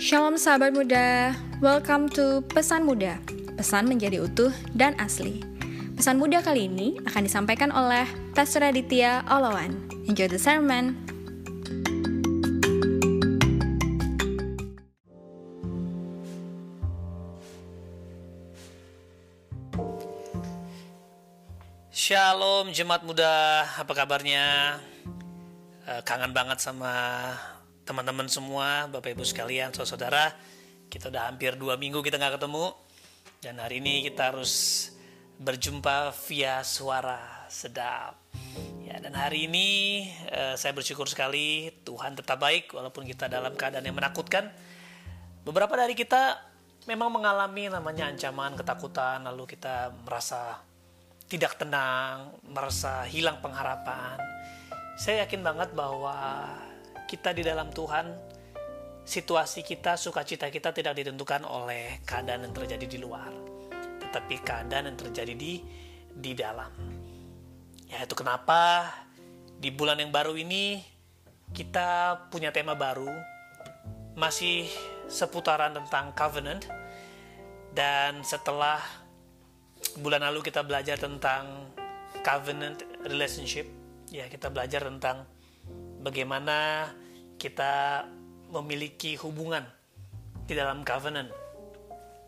Shalom sahabat muda, welcome to Pesan Muda. Pesan menjadi utuh dan asli. Pesan muda kali ini akan disampaikan oleh Pastor Aditya Olawan. Enjoy the sermon. Shalom jemaat muda, apa kabarnya? Eh, Kangen banget sama teman-teman semua, Bapak Ibu sekalian, saudara-saudara. Kita udah hampir dua minggu kita nggak ketemu. Dan hari ini kita harus berjumpa via suara sedap. Ya, dan hari ini eh, saya bersyukur sekali Tuhan tetap baik walaupun kita dalam keadaan yang menakutkan. Beberapa dari kita memang mengalami namanya ancaman, ketakutan, lalu kita merasa tidak tenang, merasa hilang pengharapan. Saya yakin banget bahwa kita di dalam Tuhan, situasi kita, sukacita kita tidak ditentukan oleh keadaan yang terjadi di luar, tetapi keadaan yang terjadi di di dalam. Ya itu kenapa di bulan yang baru ini kita punya tema baru, masih seputaran tentang covenant, dan setelah bulan lalu kita belajar tentang covenant relationship ya kita belajar tentang bagaimana kita memiliki hubungan di dalam covenant.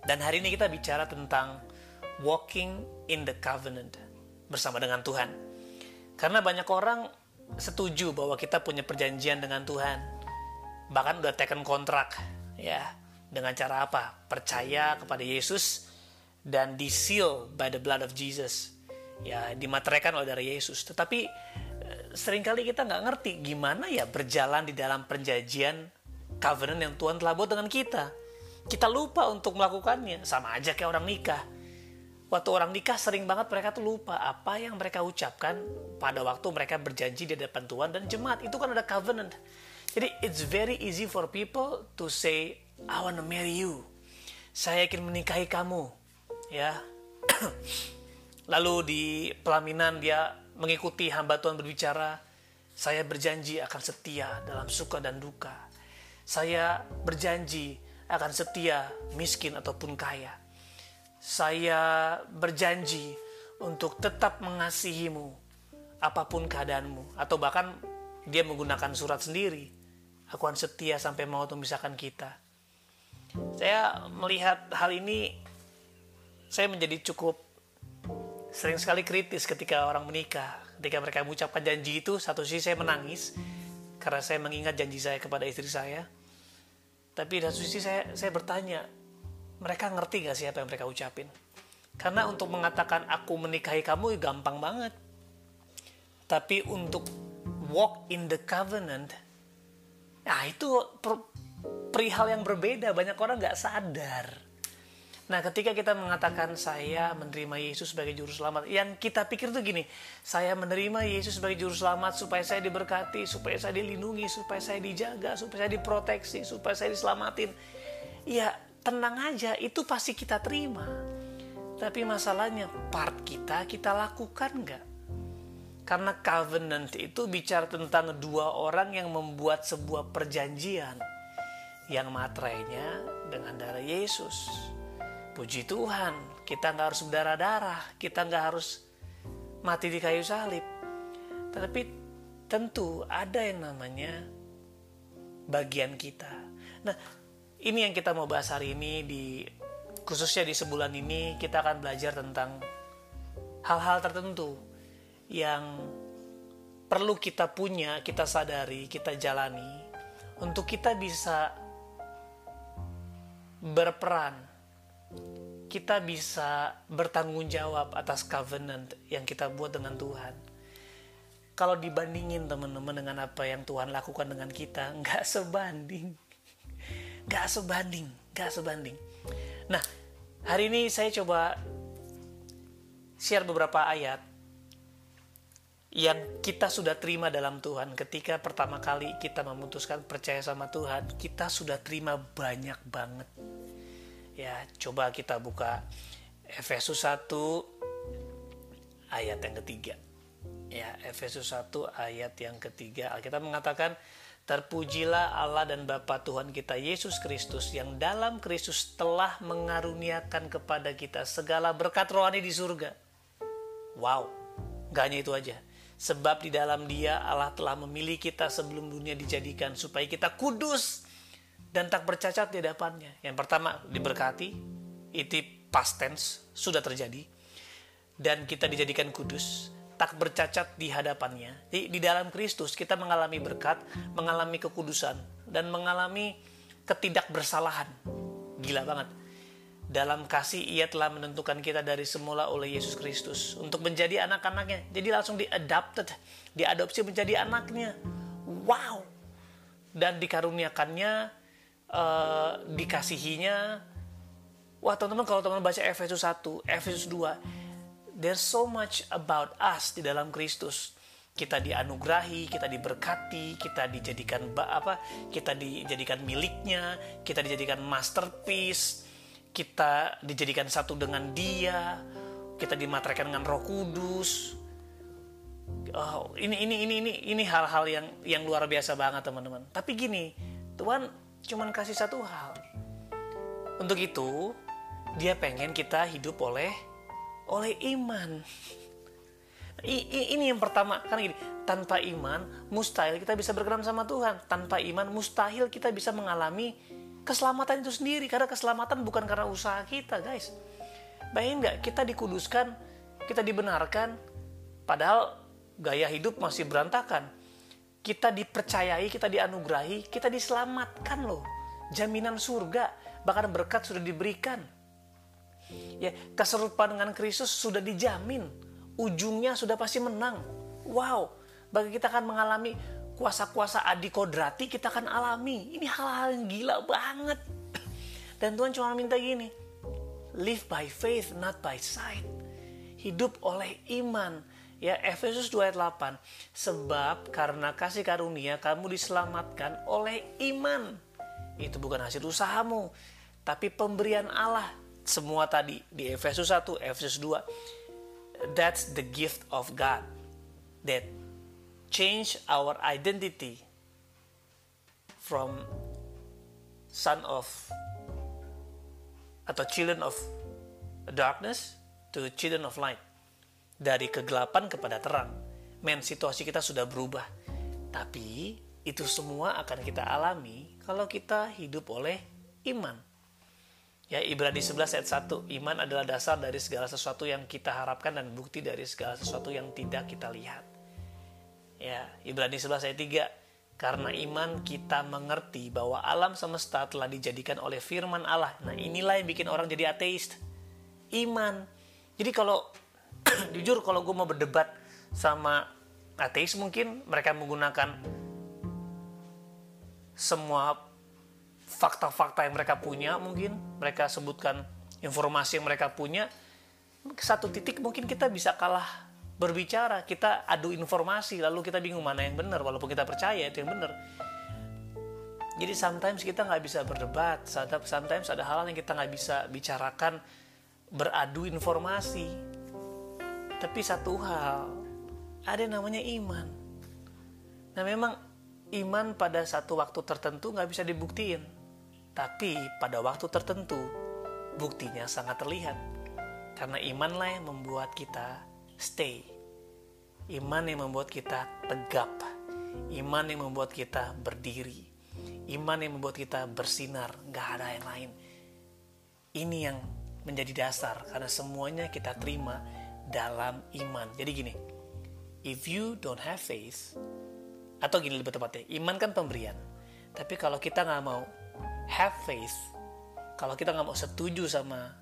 Dan hari ini kita bicara tentang walking in the covenant bersama dengan Tuhan. Karena banyak orang setuju bahwa kita punya perjanjian dengan Tuhan bahkan udah taken kontrak ya dengan cara apa? Percaya kepada Yesus dan di seal by the blood of Jesus. Ya dimateraikan oleh dari Yesus. Tetapi sering kali kita nggak ngerti gimana ya berjalan di dalam perjanjian covenant yang Tuhan telah buat dengan kita. Kita lupa untuk melakukannya. Sama aja kayak orang nikah. Waktu orang nikah sering banget mereka tuh lupa apa yang mereka ucapkan pada waktu mereka berjanji di depan Tuhan dan jemaat. Itu kan ada covenant. Jadi it's very easy for people to say I wanna marry you. Saya ingin menikahi kamu. Ya. Lalu di pelaminan dia mengikuti hamba Tuhan berbicara saya berjanji akan setia dalam suka dan duka. Saya berjanji akan setia miskin ataupun kaya. Saya berjanji untuk tetap mengasihimu apa pun keadaanmu. Atau bahkan dia menggunakan surat sendiri aku akan setia sampai maut memisahkan kita. Saya melihat hal ini saya menjadi cukup sering sekali kritis ketika orang menikah. Ketika mereka mengucapkan janji itu, satu sisi saya menangis karena saya mengingat janji saya kepada istri saya. Tapi satu sisi saya, saya bertanya, mereka ngerti gak sih apa yang mereka ucapin? Karena untuk mengatakan aku menikahi kamu gampang banget. Tapi untuk walk in the covenant, nah itu perihal yang berbeda. Banyak orang gak sadar. Nah, ketika kita mengatakan saya menerima Yesus sebagai juru selamat, yang kita pikir tuh gini, saya menerima Yesus sebagai juru selamat supaya saya diberkati, supaya saya dilindungi, supaya saya dijaga, supaya saya diproteksi, supaya saya diselamatin. Ya, tenang aja, itu pasti kita terima. Tapi masalahnya, part kita, kita lakukan nggak? Karena covenant itu bicara tentang dua orang yang membuat sebuah perjanjian yang materainya dengan darah Yesus. Puji Tuhan, kita nggak harus berdarah-darah, kita nggak harus mati di kayu salib. Tetapi tentu ada yang namanya bagian kita. Nah, ini yang kita mau bahas hari ini di khususnya di sebulan ini kita akan belajar tentang hal-hal tertentu yang perlu kita punya, kita sadari, kita jalani untuk kita bisa berperan kita bisa bertanggung jawab atas covenant yang kita buat dengan Tuhan. Kalau dibandingin teman-teman dengan apa yang Tuhan lakukan dengan kita, nggak sebanding. Nggak sebanding, nggak sebanding. Nah, hari ini saya coba share beberapa ayat yang kita sudah terima dalam Tuhan ketika pertama kali kita memutuskan percaya sama Tuhan kita sudah terima banyak banget Ya, coba kita buka Efesus 1 ayat yang ketiga. Ya, Efesus 1 ayat yang ketiga. Alkitab mengatakan, Terpujilah Allah dan Bapa Tuhan kita Yesus Kristus yang dalam Kristus telah mengaruniakan kepada kita segala berkat rohani di surga. Wow, gak hanya itu aja. Sebab di dalam dia Allah telah memilih kita sebelum dunia dijadikan supaya kita kudus dan tak bercacat di hadapannya. Yang pertama diberkati, itu past tense, sudah terjadi. Dan kita dijadikan kudus tak bercacat di hadapannya. Di, di dalam Kristus kita mengalami berkat, mengalami kekudusan, dan mengalami ketidakbersalahan. Gila banget. Dalam kasih ia telah menentukan kita dari semula oleh Yesus Kristus untuk menjadi anak-anaknya. Jadi langsung di-adopted, diadopsi menjadi anaknya. Wow. Dan dikaruniakannya, uh, dikasihinya. Wah teman-teman kalau teman-teman baca Efesus 1, Efesus 2, there's so much about us di dalam Kristus. Kita dianugerahi, kita diberkati, kita dijadikan apa? Kita dijadikan miliknya, kita dijadikan masterpiece, kita dijadikan satu dengan Dia, kita dimateraikan dengan Roh Kudus. Oh, ini ini ini ini ini hal-hal yang yang luar biasa banget teman-teman. Tapi gini, Tuhan cuman kasih satu hal. Untuk itu, dia pengen kita hidup oleh oleh iman. I, ini yang pertama. Kan gini tanpa iman mustahil kita bisa berkenan sama Tuhan. Tanpa iman mustahil kita bisa mengalami keselamatan itu sendiri. Karena keselamatan bukan karena usaha kita guys. Bayangin nggak kita dikuduskan kita dibenarkan padahal gaya hidup masih berantakan kita dipercayai kita dianugerahi kita diselamatkan loh jaminan surga bahkan berkat sudah diberikan Ya, keserupaan dengan Kristus sudah dijamin. Ujungnya sudah pasti menang. Wow, bagi kita akan mengalami kuasa-kuasa adikodrati kita akan alami. Ini hal-hal yang gila banget. Dan Tuhan cuma minta gini, live by faith, not by sight. Hidup oleh iman. Ya, Efesus 2 ayat 8. Sebab karena kasih karunia kamu diselamatkan oleh iman. Itu bukan hasil usahamu, tapi pemberian Allah semua tadi di Efesus 1, Efesus 2. That's the gift of God that change our identity from son of atau children of darkness to children of light. Dari kegelapan kepada terang. Men, situasi kita sudah berubah. Tapi itu semua akan kita alami kalau kita hidup oleh iman. Ya, Ibrani 11 ayat 1, iman adalah dasar dari segala sesuatu yang kita harapkan dan bukti dari segala sesuatu yang tidak kita lihat. Ya, Ibrani 11 ayat 3, karena iman kita mengerti bahwa alam semesta telah dijadikan oleh firman Allah. Nah, inilah yang bikin orang jadi ateis. Iman. Jadi kalau jujur kalau gue mau berdebat sama ateis mungkin mereka menggunakan semua fakta-fakta yang mereka punya mungkin mereka sebutkan informasi yang mereka punya satu titik mungkin kita bisa kalah berbicara kita adu informasi lalu kita bingung mana yang benar walaupun kita percaya itu yang benar. Jadi sometimes kita nggak bisa berdebat sometimes ada hal yang kita nggak bisa bicarakan beradu informasi tapi satu hal ada yang namanya iman nah memang iman pada satu waktu tertentu nggak bisa dibuktiin tapi pada waktu tertentu, buktinya sangat terlihat. Karena imanlah yang membuat kita stay. Iman yang membuat kita tegap. Iman yang membuat kita berdiri. Iman yang membuat kita bersinar. Gak ada yang lain. Ini yang menjadi dasar. Karena semuanya kita terima dalam iman. Jadi gini, if you don't have faith, atau gini lebih tepatnya, iman kan pemberian. Tapi kalau kita nggak mau have faith, kalau kita nggak mau setuju sama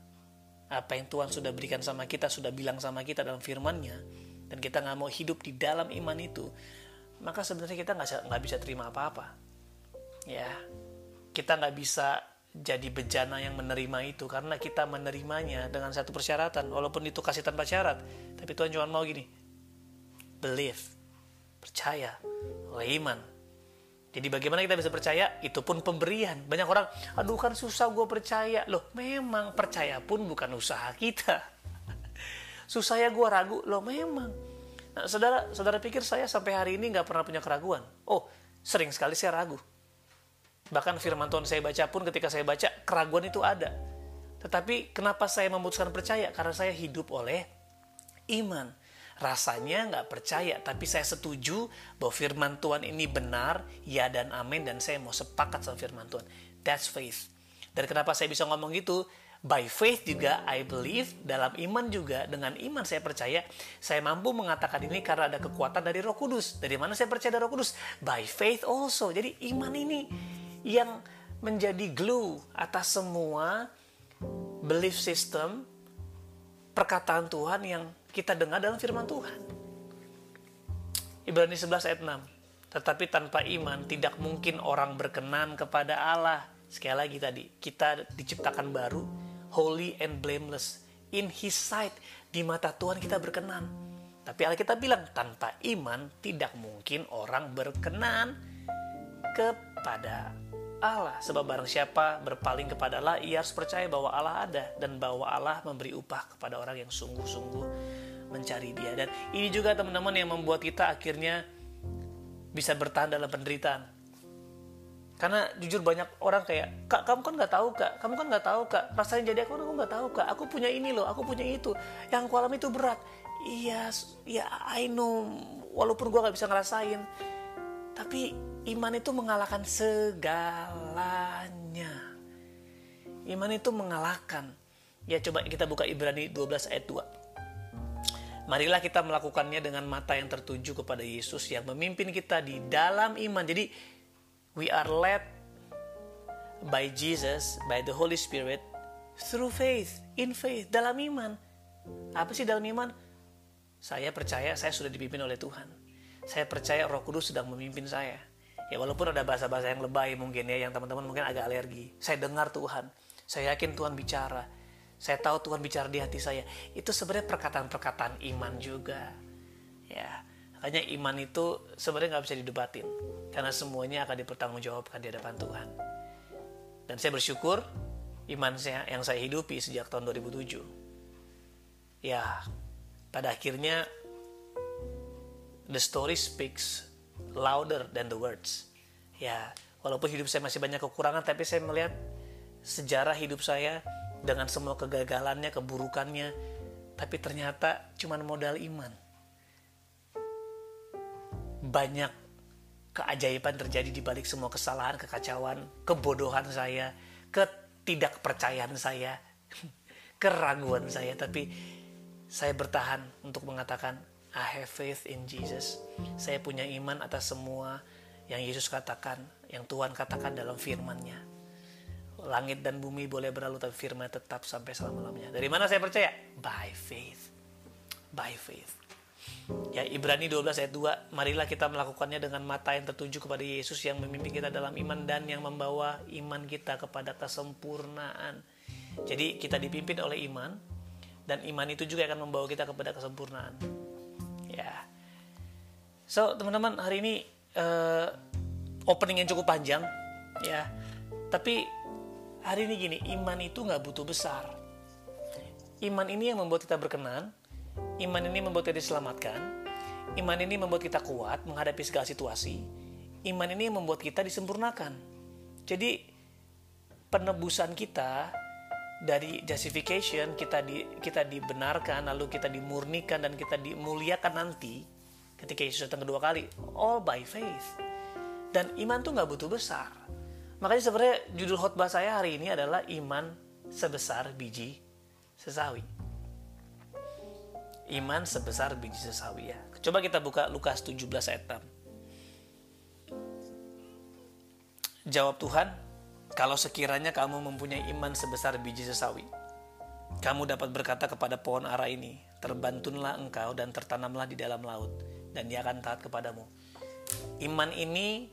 apa yang Tuhan sudah berikan sama kita, sudah bilang sama kita dalam firman-Nya, dan kita nggak mau hidup di dalam iman itu, maka sebenarnya kita nggak nggak bisa terima apa-apa. Ya, kita nggak bisa jadi bejana yang menerima itu karena kita menerimanya dengan satu persyaratan walaupun itu kasih tanpa syarat tapi Tuhan cuma mau gini believe percaya iman jadi bagaimana kita bisa percaya? Itu pun pemberian. Banyak orang, aduh kan susah gue percaya. Loh memang percaya pun bukan usaha kita. susah ya gue ragu. Loh memang. Nah, saudara, saudara pikir saya sampai hari ini nggak pernah punya keraguan? Oh, sering sekali saya ragu. Bahkan firman Tuhan saya baca pun ketika saya baca, keraguan itu ada. Tetapi kenapa saya memutuskan percaya? Karena saya hidup oleh iman. Rasanya nggak percaya, tapi saya setuju bahwa firman Tuhan ini benar, ya dan amin, dan saya mau sepakat sama firman Tuhan. That's faith. Dan kenapa saya bisa ngomong gitu? By faith juga, I believe, dalam iman juga, dengan iman saya percaya, saya mampu mengatakan ini karena ada kekuatan dari roh kudus. Dari mana saya percaya dari roh kudus? By faith also. Jadi iman ini yang menjadi glue atas semua belief system, perkataan Tuhan yang kita dengar dalam firman Tuhan. Ibrani 11 ayat 6. Tetapi tanpa iman tidak mungkin orang berkenan kepada Allah. Sekali lagi tadi, kita diciptakan baru, holy and blameless in his sight di mata Tuhan kita berkenan tapi Alkitab bilang tanpa iman tidak mungkin orang berkenan kepada Allah. Sebab barang siapa berpaling kepada Allah ia harus percaya bahwa Allah ada dan bahwa Allah memberi upah kepada orang yang sungguh-sungguh mencari dia. Dan ini juga teman-teman yang membuat kita akhirnya bisa bertahan dalam penderitaan. Karena jujur banyak orang kayak kak kamu kan nggak tahu kak. Kamu kan nggak tahu kak. Rasanya jadi aku aku nggak tahu kak. Aku punya ini loh aku punya itu. Yang aku itu berat. Iya ya I know. Walaupun gue nggak bisa ngerasain tapi iman itu mengalahkan segalanya iman itu mengalahkan ya coba kita buka Ibrani 12 ayat 2 marilah kita melakukannya dengan mata yang tertuju kepada Yesus yang memimpin kita di dalam iman jadi we are led by Jesus, by the Holy Spirit, through faith, in faith, dalam iman. Apa sih dalam iman? Saya percaya saya sudah dipimpin oleh Tuhan. Saya percaya Roh Kudus sedang memimpin saya. Ya walaupun ada bahasa-bahasa yang lebay mungkin ya, yang teman-teman mungkin agak alergi. Saya dengar Tuhan. Saya yakin Tuhan bicara. Saya tahu Tuhan bicara di hati saya. Itu sebenarnya perkataan-perkataan iman juga. Ya, Makanya iman itu sebenarnya nggak bisa didebatin. Karena semuanya akan dipertanggungjawabkan di hadapan Tuhan. Dan saya bersyukur iman saya yang saya hidupi sejak tahun 2007. Ya, pada akhirnya the story speaks louder than the words. Ya, walaupun hidup saya masih banyak kekurangan, tapi saya melihat sejarah hidup saya dengan semua kegagalannya, keburukannya, tapi ternyata cuma modal iman banyak keajaiban terjadi di balik semua kesalahan, kekacauan, kebodohan saya, ketidakpercayaan saya, keraguan saya, tapi saya bertahan untuk mengatakan I have faith in Jesus. Saya punya iman atas semua yang Yesus katakan, yang Tuhan katakan dalam firman-Nya. Langit dan bumi boleh berlalu tapi firman tetap sampai selama-lamanya. Dari mana saya percaya? By faith. By faith. Ya Ibrani 12 ayat 2, marilah kita melakukannya dengan mata yang tertuju kepada Yesus yang memimpin kita dalam iman dan yang membawa iman kita kepada kesempurnaan. Jadi kita dipimpin oleh iman dan iman itu juga akan membawa kita kepada kesempurnaan. Ya. So, teman-teman, hari ini uh, opening yang cukup panjang ya. Tapi hari ini gini, iman itu nggak butuh besar. Iman ini yang membuat kita berkenan, Iman ini membuat kita diselamatkan. Iman ini membuat kita kuat menghadapi segala situasi. Iman ini membuat kita disempurnakan. Jadi penebusan kita dari justification kita di kita dibenarkan lalu kita dimurnikan dan kita dimuliakan nanti ketika Yesus datang kedua kali all by faith dan iman tuh nggak butuh besar makanya sebenarnya judul khotbah saya hari ini adalah iman sebesar biji sesawi iman sebesar biji sesawi ya. Coba kita buka Lukas 17 ayat 6. Jawab Tuhan, kalau sekiranya kamu mempunyai iman sebesar biji sesawi, kamu dapat berkata kepada pohon ara ini, terbantunlah engkau dan tertanamlah di dalam laut, dan dia akan taat kepadamu. Iman ini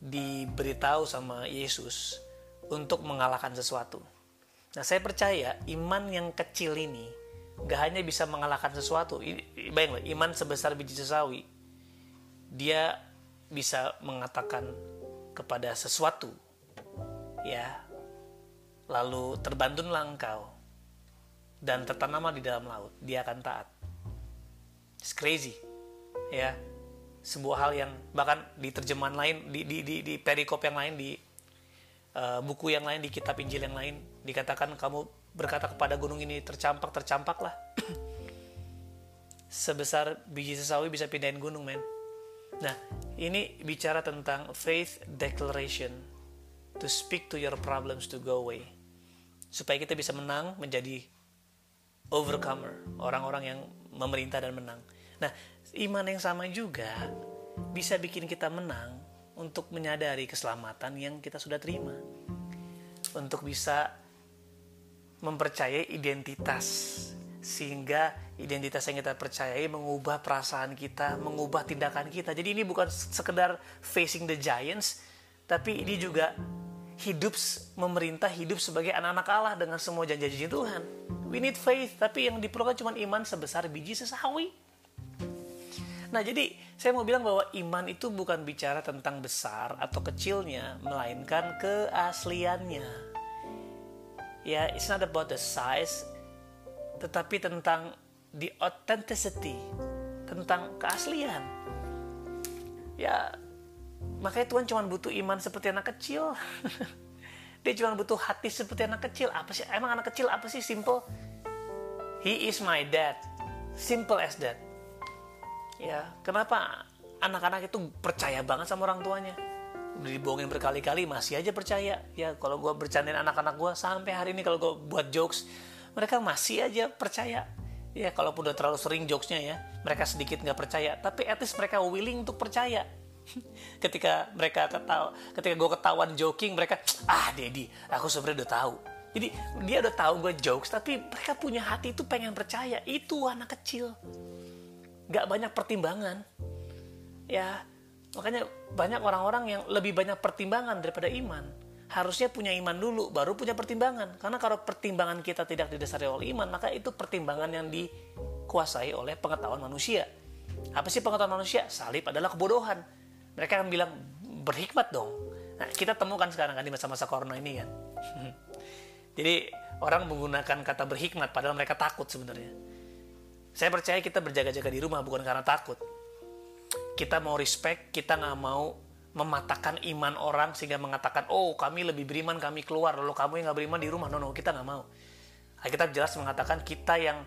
diberitahu sama Yesus untuk mengalahkan sesuatu. Nah, saya percaya iman yang kecil ini gak hanya bisa mengalahkan sesuatu bayang iman sebesar biji sesawi dia bisa mengatakan kepada sesuatu ya lalu terbantunlah engkau dan tertanamlah di dalam laut dia akan taat. It's crazy ya. Sebuah hal yang bahkan di terjemahan lain di di di, di perikop yang lain di uh, buku yang lain di kitab Injil yang lain dikatakan kamu berkata kepada gunung ini tercampak tercampaklah. Sebesar biji sesawi bisa pindahin gunung men. Nah ini bicara tentang faith declaration to speak to your problems to go away supaya kita bisa menang menjadi overcomer orang-orang yang memerintah dan menang nah iman yang sama juga bisa bikin kita menang untuk menyadari keselamatan yang kita sudah terima. Untuk bisa mempercayai identitas sehingga identitas yang kita percayai mengubah perasaan kita, mengubah tindakan kita. Jadi ini bukan sekedar facing the giants, tapi ini juga hidup memerintah hidup sebagai anak-anak Allah dengan semua janji-janji Tuhan. We need faith, tapi yang diperlukan cuma iman sebesar biji sesawi. Nah, jadi saya mau bilang bahwa iman itu bukan bicara tentang besar atau kecilnya, melainkan keasliannya. Ya, it's not about the size, tetapi tentang the authenticity, tentang keaslian. Ya, makanya Tuhan cuma butuh iman seperti anak kecil. Dia cuma butuh hati seperti anak kecil. Apa sih? Emang anak kecil apa sih? Simple. He is my dad. Simple as that ya kenapa anak-anak itu percaya banget sama orang tuanya udah dibohongin berkali-kali masih aja percaya ya kalau gue bercandain anak-anak gue sampai hari ini kalau gue buat jokes mereka masih aja percaya ya kalaupun udah terlalu sering jokesnya ya mereka sedikit nggak percaya tapi at least mereka willing untuk percaya ketika mereka ketawa ketika gue ketahuan joking mereka ah Dedi aku sebenarnya udah tahu. Jadi dia udah tahu gue jokes tapi mereka punya hati itu pengen percaya itu anak kecil. Gak banyak pertimbangan. Ya makanya banyak orang-orang yang lebih banyak pertimbangan daripada iman. Harusnya punya iman dulu baru punya pertimbangan. Karena kalau pertimbangan kita tidak didasari oleh iman maka itu pertimbangan yang dikuasai oleh pengetahuan manusia. Apa sih pengetahuan manusia? Salib adalah kebodohan mereka akan bilang berhikmat dong nah kita temukan sekarang kan di masa-masa corona ini kan jadi orang menggunakan kata berhikmat padahal mereka takut sebenarnya saya percaya kita berjaga-jaga di rumah bukan karena takut. Kita mau respect, kita nggak mau mematahkan iman orang sehingga mengatakan, oh kami lebih beriman, kami keluar, lalu kamu yang nggak beriman di rumah. No, no, kita nggak mau. Kita jelas mengatakan kita yang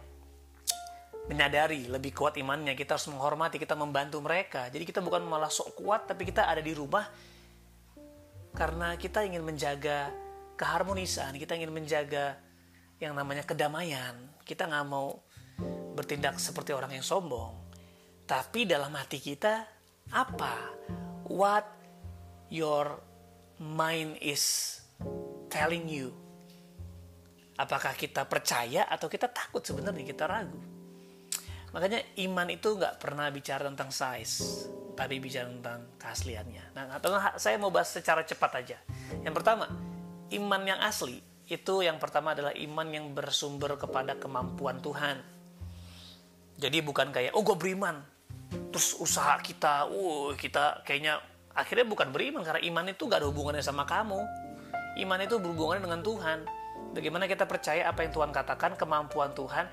menyadari lebih kuat imannya, kita harus menghormati, kita membantu mereka. Jadi kita bukan malah sok kuat, tapi kita ada di rumah karena kita ingin menjaga keharmonisan, kita ingin menjaga yang namanya kedamaian. Kita nggak mau bertindak seperti orang yang sombong. Tapi dalam hati kita apa? What your mind is telling you? Apakah kita percaya atau kita takut sebenarnya kita ragu? Makanya iman itu nggak pernah bicara tentang size, tapi bicara tentang keasliannya. Nah, atau saya mau bahas secara cepat aja. Yang pertama, iman yang asli itu yang pertama adalah iman yang bersumber kepada kemampuan Tuhan jadi bukan kayak oh gue beriman terus usaha kita uh kita kayaknya akhirnya bukan beriman karena iman itu gak ada hubungannya sama kamu iman itu berhubungan dengan Tuhan bagaimana kita percaya apa yang Tuhan katakan kemampuan Tuhan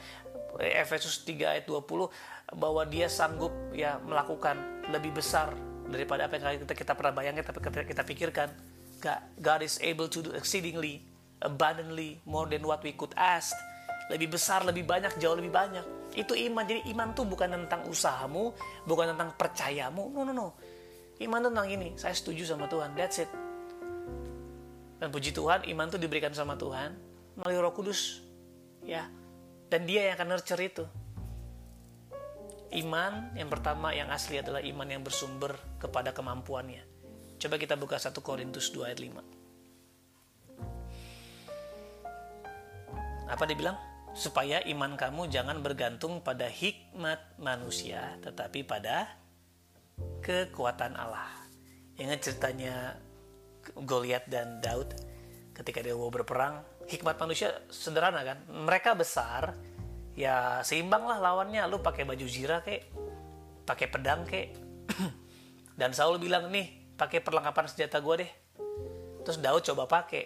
Efesus 3 ayat 20 bahwa dia sanggup ya melakukan lebih besar daripada apa yang kita, kita pernah bayangkan tapi kita, kita pikirkan God, is able to do exceedingly abundantly more than what we could ask lebih besar lebih banyak jauh lebih banyak itu iman. Jadi iman tuh bukan tentang usahamu, bukan tentang percayamu. No, no, no. Iman tentang ini. Saya setuju sama Tuhan. That's it. Dan puji Tuhan, iman tuh diberikan sama Tuhan melalui Roh Kudus. Ya. Dan dia yang akan nurture itu. Iman yang pertama yang asli adalah iman yang bersumber kepada kemampuannya. Coba kita buka 1 Korintus 2 ayat 5. Apa dia bilang? supaya iman kamu jangan bergantung pada hikmat manusia tetapi pada kekuatan Allah. Ingat ceritanya Goliat dan Daud ketika dia mau berperang, hikmat manusia sederhana kan? Mereka besar, ya seimbang lah lawannya. Lu pakai baju zirah kek, pakai pedang kek. dan Saul bilang nih, pakai perlengkapan senjata gue deh. Terus Daud coba pakai.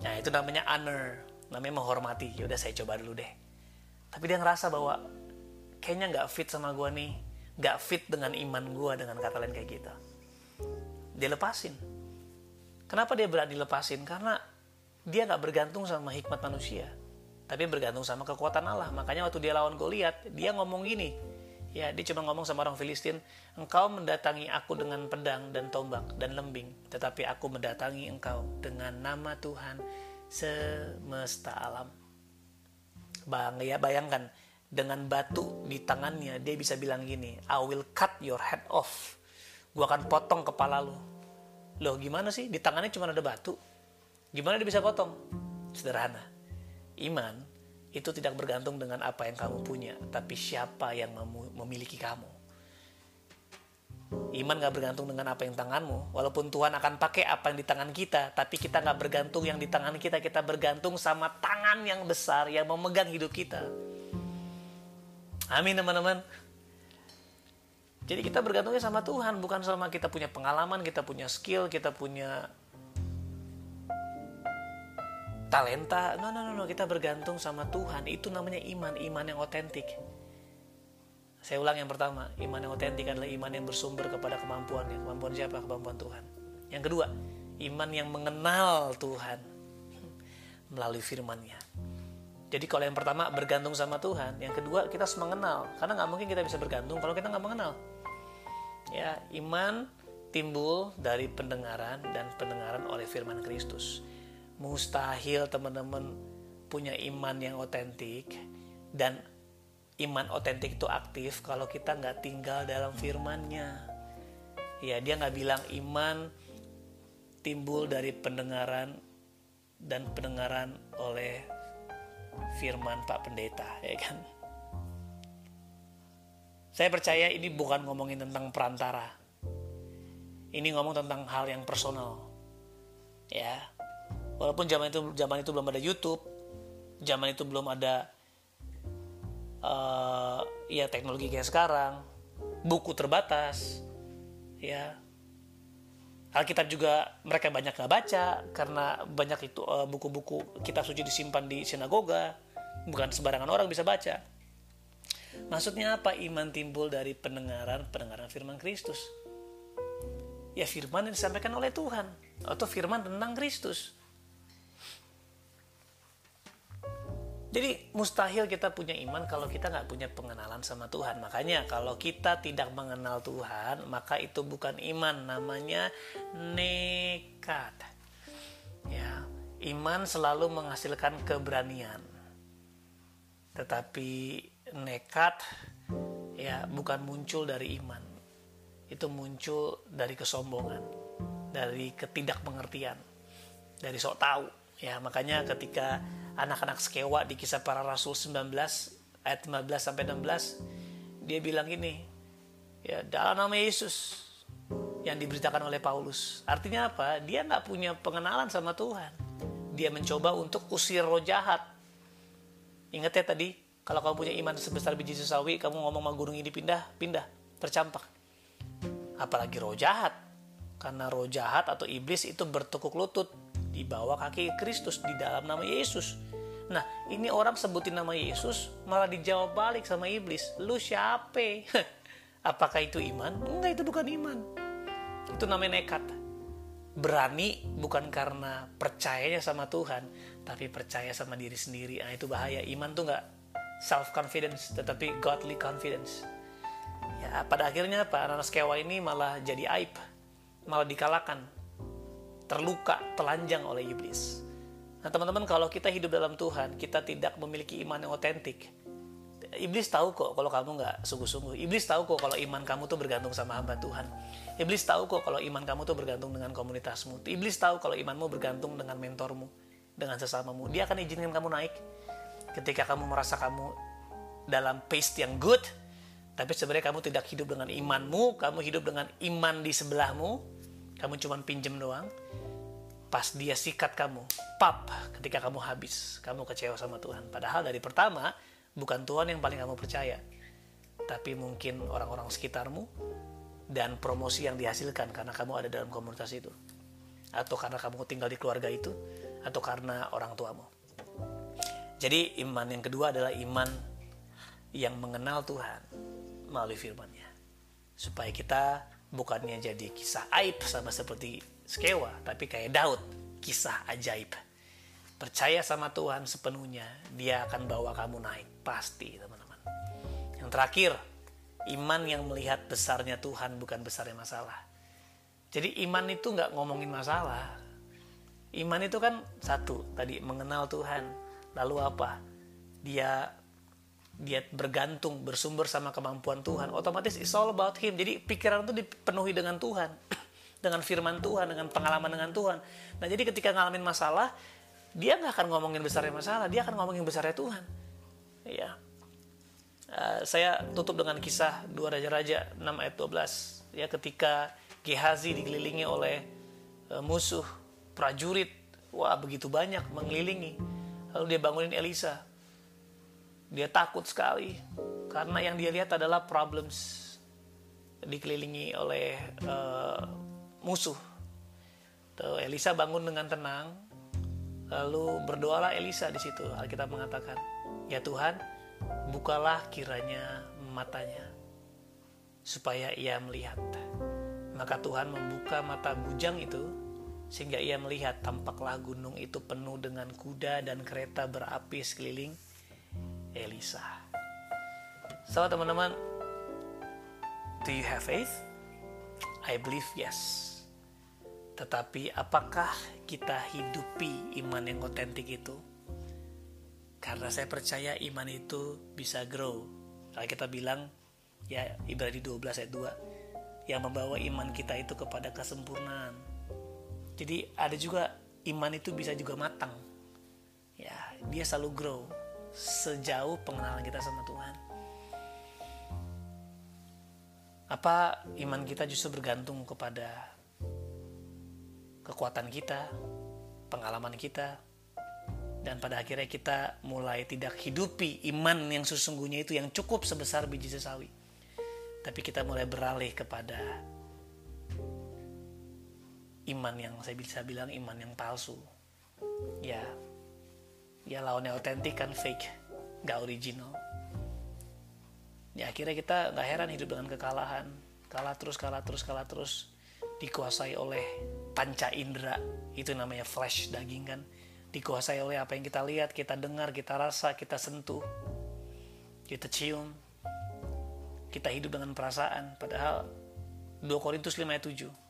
Nah itu namanya honor namanya menghormati ya udah saya coba dulu deh tapi dia ngerasa bahwa kayaknya nggak fit sama gue nih gak fit dengan iman gue dengan kata lain kayak gitu dia lepasin kenapa dia berani lepasin karena dia gak bergantung sama hikmat manusia tapi bergantung sama kekuatan Allah. Makanya waktu dia lawan Goliat dia ngomong gini ya dia cuma ngomong sama orang Filistin engkau mendatangi aku dengan pedang dan tombak dan lembing tetapi aku mendatangi engkau dengan nama Tuhan semesta alam. Bang, ya bayangkan dengan batu di tangannya dia bisa bilang gini I will cut your head off. Gue akan potong kepala lu. Loh gimana sih? Di tangannya cuma ada batu gimana dia bisa potong sederhana iman itu tidak bergantung dengan apa yang kamu punya tapi siapa yang memiliki kamu Iman gak bergantung dengan apa yang tanganmu. Walaupun Tuhan akan pakai apa yang di tangan kita, tapi kita gak bergantung yang di tangan kita. Kita bergantung sama tangan yang besar yang memegang hidup kita. Amin teman-teman. Jadi kita bergantungnya sama Tuhan, bukan sama kita punya pengalaman, kita punya skill, kita punya talenta. No, no, no, no. kita bergantung sama Tuhan. Itu namanya iman, iman yang otentik. Saya ulang yang pertama, iman yang otentik adalah iman yang bersumber kepada kemampuan. Kemampuan siapa? Kemampuan Tuhan. Yang kedua, iman yang mengenal Tuhan melalui firman-Nya. Jadi kalau yang pertama bergantung sama Tuhan, yang kedua kita harus mengenal. Karena nggak mungkin kita bisa bergantung kalau kita nggak mengenal. Ya, iman timbul dari pendengaran dan pendengaran oleh firman Kristus. Mustahil teman-teman punya iman yang otentik dan iman otentik itu aktif kalau kita nggak tinggal dalam firmannya. Ya, dia nggak bilang iman timbul dari pendengaran dan pendengaran oleh firman Pak Pendeta, ya kan? Saya percaya ini bukan ngomongin tentang perantara. Ini ngomong tentang hal yang personal. Ya. Walaupun zaman itu zaman itu belum ada YouTube, zaman itu belum ada uh, ya teknologi kayak sekarang, buku terbatas, ya Alkitab juga mereka banyak nggak baca karena banyak itu uh, buku-buku kitab suci disimpan di sinagoga, bukan sembarangan orang bisa baca. Maksudnya apa? Iman timbul dari pendengaran pendengaran firman Kristus. Ya firman yang disampaikan oleh Tuhan atau firman tentang Kristus. Jadi mustahil kita punya iman kalau kita nggak punya pengenalan sama Tuhan. Makanya kalau kita tidak mengenal Tuhan, maka itu bukan iman, namanya nekat. Ya, iman selalu menghasilkan keberanian. Tetapi nekat ya bukan muncul dari iman. Itu muncul dari kesombongan, dari ketidakmengertian, dari sok tahu. Ya, makanya ketika anak-anak sekewa di kisah para rasul 19 ayat 15 sampai 16 dia bilang gini ya dalam nama Yesus yang diberitakan oleh Paulus. Artinya apa? Dia nggak punya pengenalan sama Tuhan. Dia mencoba untuk usir roh jahat. Ingat ya tadi kalau kamu punya iman sebesar biji sesawi kamu ngomong sama gunung ini pindah pindah tercampak. Apalagi roh jahat. Karena roh jahat atau iblis itu bertekuk lutut di bawah kaki Kristus di dalam nama Yesus. Nah, ini orang sebutin nama Yesus malah dijawab balik sama iblis. Lu siapa? Apakah itu iman? Enggak, itu bukan iman. Itu namanya nekat. Berani bukan karena percayanya sama Tuhan, tapi percaya sama diri sendiri. Nah, itu bahaya. Iman tuh nggak self confidence, tetapi godly confidence. Ya, pada akhirnya apa? Anak sekewa ini malah jadi aib, malah dikalahkan terluka, telanjang oleh iblis. Nah teman-teman kalau kita hidup dalam Tuhan, kita tidak memiliki iman yang otentik. Iblis tahu kok kalau kamu nggak sungguh-sungguh. Iblis tahu kok kalau iman kamu tuh bergantung sama hamba Tuhan. Iblis tahu kok kalau iman kamu tuh bergantung dengan komunitasmu. Iblis tahu kalau imanmu bergantung dengan mentormu, dengan sesamamu. Dia akan izinkan kamu naik. Ketika kamu merasa kamu dalam pace yang good, tapi sebenarnya kamu tidak hidup dengan imanmu, kamu hidup dengan iman di sebelahmu, kamu cuma pinjem doang, pas dia sikat kamu, pap, ketika kamu habis, kamu kecewa sama Tuhan. Padahal dari pertama, bukan Tuhan yang paling kamu percaya, tapi mungkin orang-orang sekitarmu dan promosi yang dihasilkan karena kamu ada dalam komunitas itu. Atau karena kamu tinggal di keluarga itu, atau karena orang tuamu. Jadi iman yang kedua adalah iman yang mengenal Tuhan melalui firman-Nya. supaya kita bukannya jadi kisah aib sama seperti Skewa tapi kayak Daud. Kisah ajaib. Percaya sama Tuhan sepenuhnya dia akan bawa kamu naik. Pasti teman-teman. Yang terakhir iman yang melihat besarnya Tuhan bukan besarnya masalah. Jadi iman itu nggak ngomongin masalah. Iman itu kan satu tadi mengenal Tuhan. Lalu apa? Dia dia bergantung bersumber sama kemampuan Tuhan otomatis it's all about him. Jadi pikiran itu dipenuhi dengan Tuhan dengan firman Tuhan dengan pengalaman dengan Tuhan. Nah jadi ketika ngalamin masalah dia nggak akan ngomongin besarnya masalah dia akan ngomongin besarnya Tuhan. Ya uh, saya tutup dengan kisah dua raja-raja 6 ayat 12 ya ketika Gehazi dikelilingi oleh uh, musuh prajurit wah begitu banyak mengelilingi. Lalu dia bangunin Elisa dia takut sekali karena yang dia lihat adalah problems dikelilingi oleh uh, musuh. Tuh, Elisa bangun dengan tenang, lalu berdoalah Elisa di situ. Alkitab mengatakan, ya Tuhan, bukalah kiranya matanya supaya ia melihat. Maka Tuhan membuka mata bujang itu sehingga ia melihat tampaklah gunung itu penuh dengan kuda dan kereta berapi sekeliling Elisa. So teman-teman, do you have faith? I believe yes. Tetapi apakah kita hidupi iman yang otentik itu? Karena saya percaya iman itu bisa grow. Kalau kita bilang ya Ibrani 12 ayat 2 yang membawa iman kita itu kepada kesempurnaan. Jadi ada juga iman itu bisa juga matang. Ya, dia selalu grow sejauh pengenalan kita sama Tuhan. Apa iman kita justru bergantung kepada kekuatan kita, pengalaman kita, dan pada akhirnya kita mulai tidak hidupi iman yang sesungguhnya itu yang cukup sebesar biji sesawi. Tapi kita mulai beralih kepada iman yang saya bisa bilang iman yang palsu. Ya, ya lawannya otentik kan fake. Nggak original. Ya akhirnya kita nggak heran hidup dengan kekalahan. Kalah terus kalah terus kalah terus. Dikuasai oleh panca indera. Itu namanya flash daging kan. Dikuasai oleh apa yang kita lihat kita dengar kita rasa kita sentuh. Kita cium. Kita hidup dengan perasaan. Padahal 2 Korintus 5 ayat 7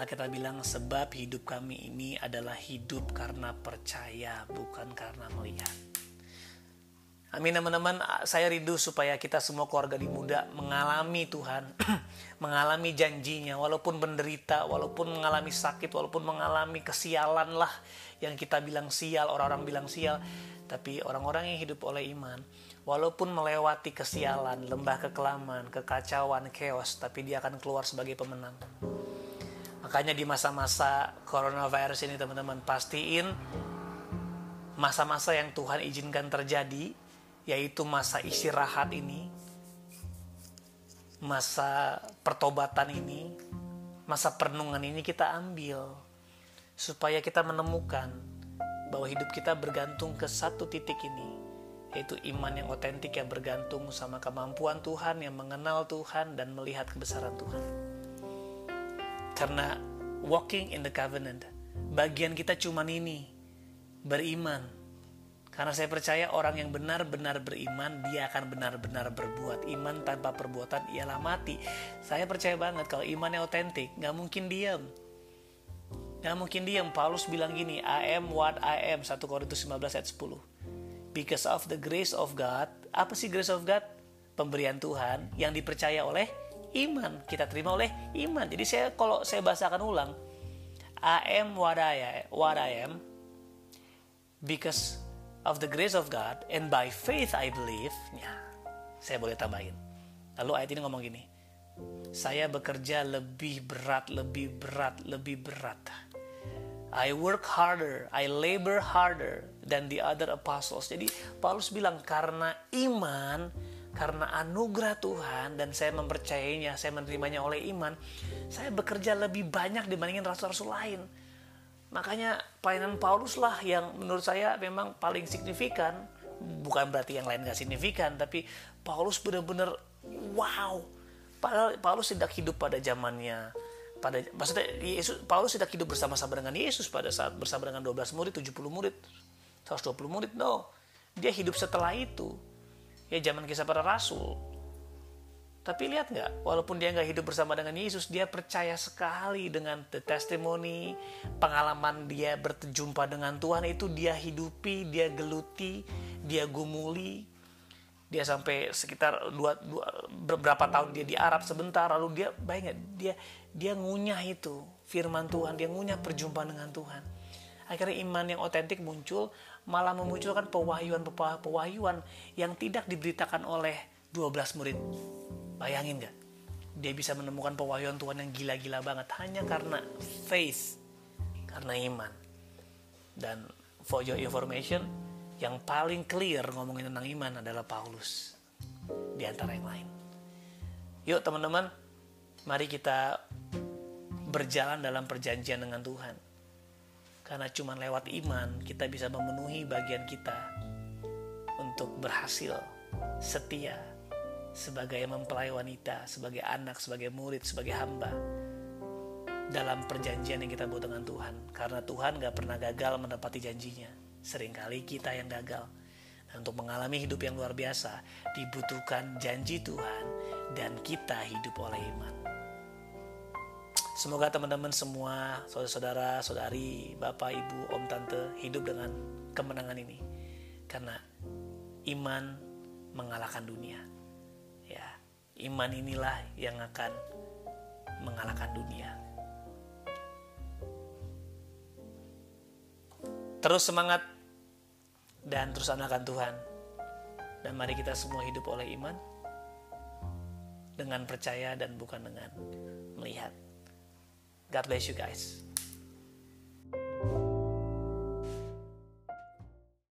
Alkitab bilang sebab hidup kami ini adalah hidup karena percaya bukan karena melihat. Amin teman-teman, saya rindu supaya kita semua keluarga di muda mengalami Tuhan, mengalami janjinya, walaupun menderita, walaupun mengalami sakit, walaupun mengalami kesialan lah yang kita bilang sial, orang-orang bilang sial, tapi orang-orang yang hidup oleh iman, walaupun melewati kesialan, lembah kekelaman, kekacauan, chaos, tapi dia akan keluar sebagai pemenang. Makanya di masa-masa coronavirus ini teman-teman pastiin masa-masa yang Tuhan izinkan terjadi yaitu masa istirahat ini, masa pertobatan ini, masa perenungan ini kita ambil supaya kita menemukan bahwa hidup kita bergantung ke satu titik ini yaitu iman yang otentik yang bergantung sama kemampuan Tuhan yang mengenal Tuhan dan melihat kebesaran Tuhan. Karena walking in the covenant, bagian kita cuma ini, beriman. Karena saya percaya orang yang benar-benar beriman, dia akan benar-benar berbuat. Iman tanpa perbuatan ialah mati. Saya percaya banget kalau imannya otentik, nggak mungkin diam. Nggak mungkin diam. Paulus bilang gini, I am what I am. 1 Korintus 15 ayat 10. Because of the grace of God. Apa sih grace of God? Pemberian Tuhan yang dipercaya oleh iman. Kita terima oleh iman. Jadi saya kalau saya bahasakan ulang am what I, what I am because of the grace of God and by faith I believe ya saya boleh tambahin. Lalu ayat ini ngomong gini saya bekerja lebih berat lebih berat lebih berat. I work harder, I labor harder than the other apostles. Jadi Paulus bilang karena iman karena anugerah Tuhan dan saya mempercayainya, saya menerimanya oleh iman, saya bekerja lebih banyak dibandingin rasul-rasul lain. Makanya pelayanan Paulus lah yang menurut saya memang paling signifikan. Bukan berarti yang lain gak signifikan, tapi Paulus benar-benar wow padahal Paulus tidak hidup pada zamannya pada maksudnya Yesus Paulus tidak hidup bersama-sama dengan Yesus pada saat bersama dengan 12 murid 70 murid 120 murid no dia hidup setelah itu ya zaman kisah para rasul tapi lihat nggak, walaupun dia nggak hidup bersama dengan Yesus, dia percaya sekali dengan the testimony, pengalaman dia berjumpa dengan Tuhan itu dia hidupi, dia geluti, dia gumuli. Dia sampai sekitar dua, dua beberapa tahun dia di Arab sebentar, lalu dia banyak dia dia ngunyah itu firman Tuhan, dia ngunyah perjumpaan dengan Tuhan. Akhirnya iman yang otentik muncul, malah memunculkan pewahyuan-pewahyuan yang tidak diberitakan oleh 12 murid Bayangin gak? Dia bisa menemukan pewahyuan Tuhan yang gila-gila banget hanya karena faith, karena iman. Dan for your information, yang paling clear ngomongin tentang iman adalah Paulus di antara yang lain. Yuk teman-teman, mari kita berjalan dalam perjanjian dengan Tuhan. Karena cuma lewat iman kita bisa memenuhi bagian kita untuk berhasil, setia, sebagai mempelai wanita, sebagai anak, sebagai murid, sebagai hamba dalam perjanjian yang kita buat dengan Tuhan. Karena Tuhan gak pernah gagal menepati janjinya. Seringkali kita yang gagal. Dan untuk mengalami hidup yang luar biasa, dibutuhkan janji Tuhan dan kita hidup oleh iman. Semoga teman-teman semua, saudara-saudara, saudari, bapak, ibu, om, tante, hidup dengan kemenangan ini. Karena iman mengalahkan dunia iman inilah yang akan mengalahkan dunia. Terus semangat dan terus andalkan Tuhan. Dan mari kita semua hidup oleh iman dengan percaya dan bukan dengan melihat. God bless you guys.